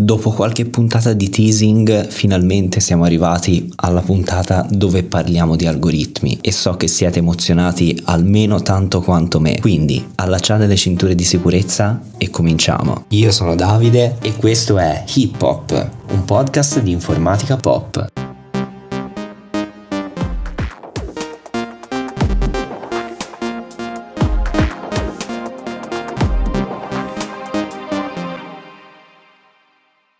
Dopo qualche puntata di teasing, finalmente siamo arrivati alla puntata dove parliamo di algoritmi e so che siete emozionati almeno tanto quanto me. Quindi allacciate le cinture di sicurezza e cominciamo. Io sono Davide e questo è Hip Hop, un podcast di informatica pop.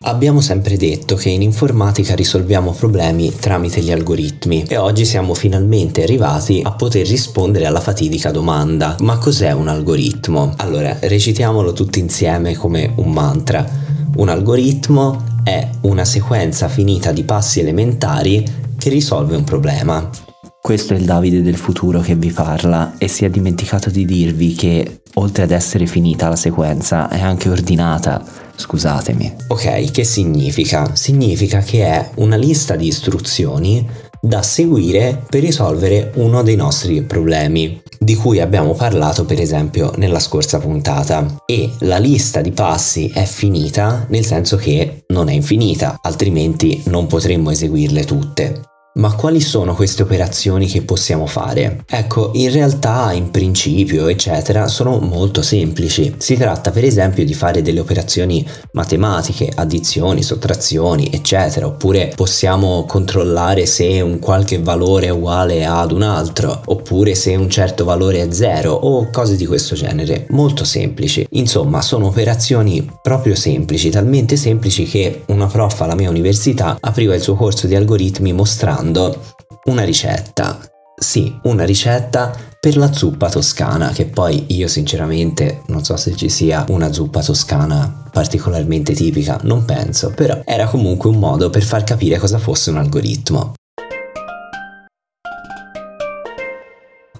Abbiamo sempre detto che in informatica risolviamo problemi tramite gli algoritmi e oggi siamo finalmente arrivati a poter rispondere alla fatidica domanda ma cos'è un algoritmo? Allora, recitiamolo tutti insieme come un mantra. Un algoritmo è una sequenza finita di passi elementari che risolve un problema. Questo è il Davide del futuro che vi parla e si è dimenticato di dirvi che oltre ad essere finita la sequenza è anche ordinata Scusatemi. Ok, che significa? Significa che è una lista di istruzioni da seguire per risolvere uno dei nostri problemi di cui abbiamo parlato per esempio nella scorsa puntata e la lista di passi è finita nel senso che non è infinita altrimenti non potremmo eseguirle tutte ma quali sono queste operazioni che possiamo fare? Ecco, in realtà, in principio, eccetera, sono molto semplici. Si tratta per esempio di fare delle operazioni matematiche, addizioni, sottrazioni, eccetera, oppure possiamo controllare se un qualche valore è uguale ad un altro, oppure se un certo valore è zero, o cose di questo genere. Molto semplici. Insomma, sono operazioni proprio semplici, talmente semplici che una prof alla mia università apriva il suo corso di algoritmi mostrando preparando una ricetta. Sì, una ricetta per la zuppa toscana, che poi io sinceramente non so se ci sia una zuppa toscana particolarmente tipica, non penso, però era comunque un modo per far capire cosa fosse un algoritmo.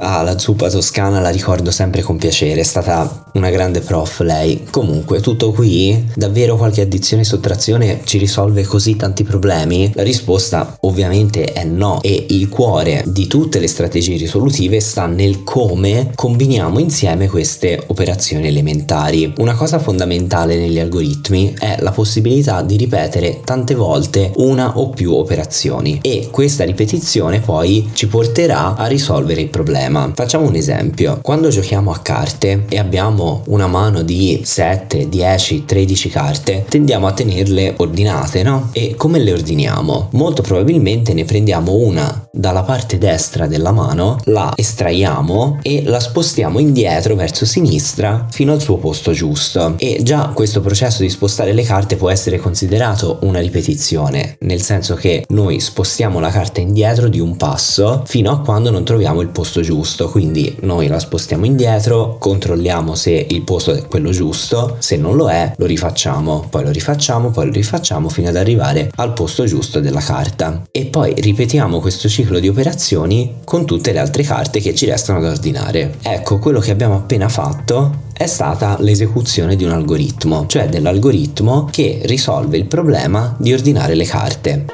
Ah, la zuppa toscana la ricordo sempre con piacere, è stata una grande prof lei. Comunque, tutto qui? Davvero qualche addizione e sottrazione ci risolve così tanti problemi? La risposta ovviamente è no e il cuore di tutte le strategie risolutive sta nel come combiniamo insieme queste operazioni elementari. Una cosa fondamentale negli algoritmi è la possibilità di ripetere tante volte una o più operazioni e questa ripetizione poi ci porterà a risolvere il problema problema. Facciamo un esempio. Quando giochiamo a carte e abbiamo una mano di 7, 10, 13 carte, tendiamo a tenerle ordinate, no? E come le ordiniamo? Molto probabilmente ne prendiamo una dalla parte destra della mano, la estraiamo e la spostiamo indietro verso sinistra fino al suo posto giusto. E già questo processo di spostare le carte può essere considerato una ripetizione, nel senso che noi spostiamo la carta indietro di un passo fino a quando non troviamo il posto giusto giusto, quindi noi la spostiamo indietro, controlliamo se il posto è quello giusto, se non lo è lo rifacciamo, poi lo rifacciamo, poi lo rifacciamo fino ad arrivare al posto giusto della carta e poi ripetiamo questo ciclo di operazioni con tutte le altre carte che ci restano da ordinare. Ecco, quello che abbiamo appena fatto è stata l'esecuzione di un algoritmo, cioè dell'algoritmo che risolve il problema di ordinare le carte.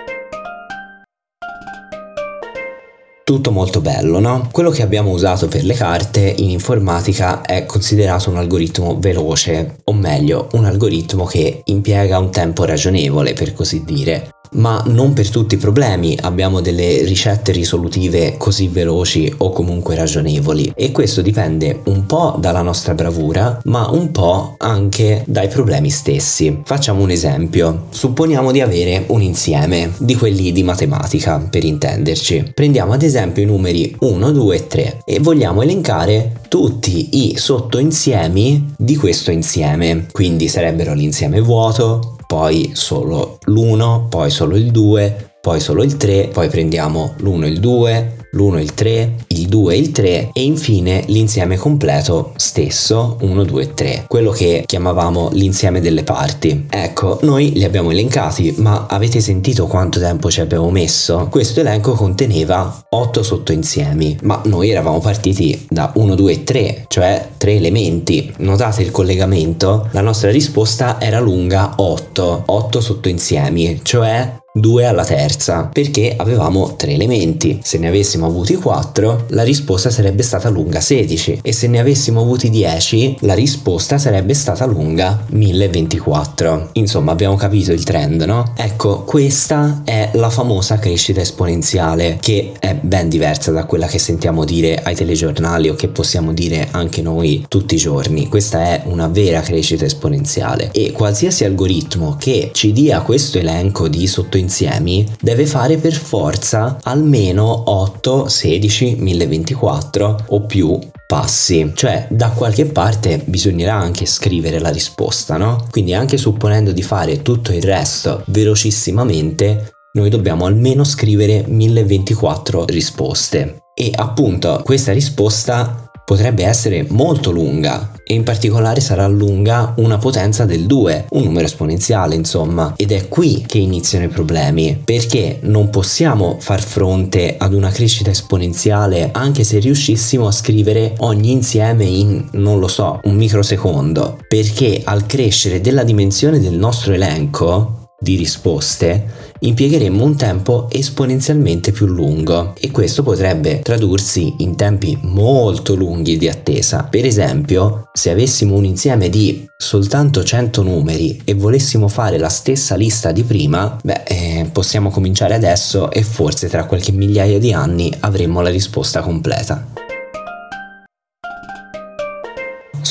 Tutto molto bello, no? Quello che abbiamo usato per le carte in informatica è considerato un algoritmo veloce, o meglio, un algoritmo che impiega un tempo ragionevole, per così dire ma non per tutti i problemi abbiamo delle ricette risolutive così veloci o comunque ragionevoli e questo dipende un po' dalla nostra bravura ma un po' anche dai problemi stessi. Facciamo un esempio, supponiamo di avere un insieme di quelli di matematica per intenderci. Prendiamo ad esempio i numeri 1, 2 e 3 e vogliamo elencare tutti i sottoinsiemi di questo insieme, quindi sarebbero l'insieme vuoto, poi solo l'1, poi solo il 2, poi solo il 3, poi prendiamo l'1 e il 2, l'1 e il 3, il 2 e il 3 e infine l'insieme completo stesso 1, 2, 3, quello che chiamavamo l'insieme delle parti. Ecco, noi li abbiamo elencati, ma avete sentito quanto tempo ci abbiamo messo? Questo elenco conteneva 8 sottoinsiemi, ma noi eravamo partiti da 1, 2 e 3, cioè 3 elementi. Notate il collegamento? La nostra risposta era lunga 8 8, 8 sottoinsiemi, cioè 2 alla terza, perché avevamo tre elementi. Se ne avessimo avuti 4, la risposta sarebbe stata lunga 16 e se ne avessimo avuti 10, la risposta sarebbe stata lunga 1024. Insomma, abbiamo capito il trend, no? Ecco, questa è la famosa crescita esponenziale che è ben diversa da quella che sentiamo dire ai telegiornali o che possiamo dire anche noi tutti i giorni. Questa è una vera crescita esponenziale e qualsiasi algoritmo che ci dia questo elenco di sottoinsiemi insiemi deve fare per forza almeno 8, 16, 1024 o più passi, cioè da qualche parte bisognerà anche scrivere la risposta, no? Quindi anche supponendo di fare tutto il resto velocissimamente, noi dobbiamo almeno scrivere 1024 risposte. E appunto questa risposta potrebbe essere molto lunga e in particolare sarà lunga una potenza del 2, un numero esponenziale insomma. Ed è qui che iniziano i problemi, perché non possiamo far fronte ad una crescita esponenziale anche se riuscissimo a scrivere ogni insieme in, non lo so, un microsecondo, perché al crescere della dimensione del nostro elenco di risposte, impiegheremmo un tempo esponenzialmente più lungo e questo potrebbe tradursi in tempi molto lunghi di attesa. Per esempio, se avessimo un insieme di soltanto 100 numeri e volessimo fare la stessa lista di prima, beh, eh, possiamo cominciare adesso e forse tra qualche migliaia di anni avremmo la risposta completa.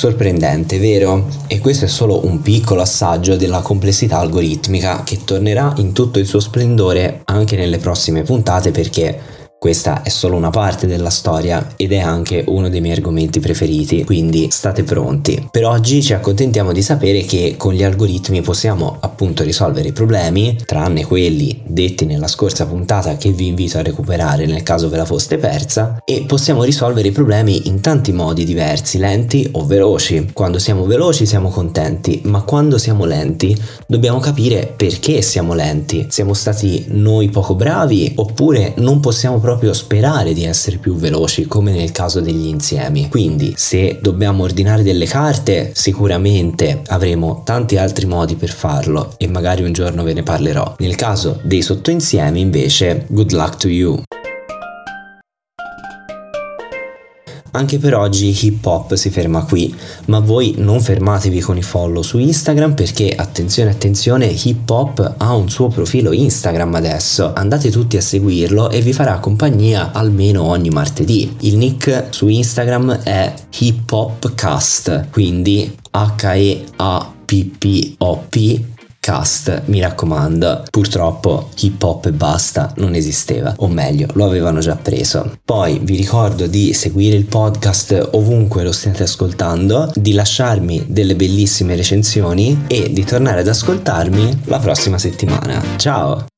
Sorprendente, vero? E questo è solo un piccolo assaggio della complessità algoritmica che tornerà in tutto il suo splendore anche nelle prossime puntate perché questa è solo una parte della storia ed è anche uno dei miei argomenti preferiti, quindi state pronti. Per oggi ci accontentiamo di sapere che con gli algoritmi possiamo appunto risolvere i problemi, tranne quelli detti nella scorsa puntata che vi invito a recuperare nel caso ve la foste persa, e possiamo risolvere i problemi in tanti modi diversi, lenti o veloci. Quando siamo veloci siamo contenti, ma quando siamo lenti dobbiamo capire perché siamo lenti. Siamo stati noi poco bravi oppure non possiamo proprio proprio sperare di essere più veloci come nel caso degli insiemi. Quindi se dobbiamo ordinare delle carte sicuramente avremo tanti altri modi per farlo e magari un giorno ve ne parlerò. Nel caso dei sottoinsiemi invece good luck to you. Anche per oggi hip hop si ferma qui, ma voi non fermatevi con i follow su Instagram perché attenzione attenzione, hip hop ha un suo profilo Instagram adesso, andate tutti a seguirlo e vi farà compagnia almeno ogni martedì. Il nick su Instagram è hip hop cast, quindi H E A P P O P cast, mi raccomando. Purtroppo hip hop e basta non esisteva, o meglio, lo avevano già preso. Poi vi ricordo di seguire il podcast ovunque lo stiate ascoltando, di lasciarmi delle bellissime recensioni e di tornare ad ascoltarmi la prossima settimana. Ciao!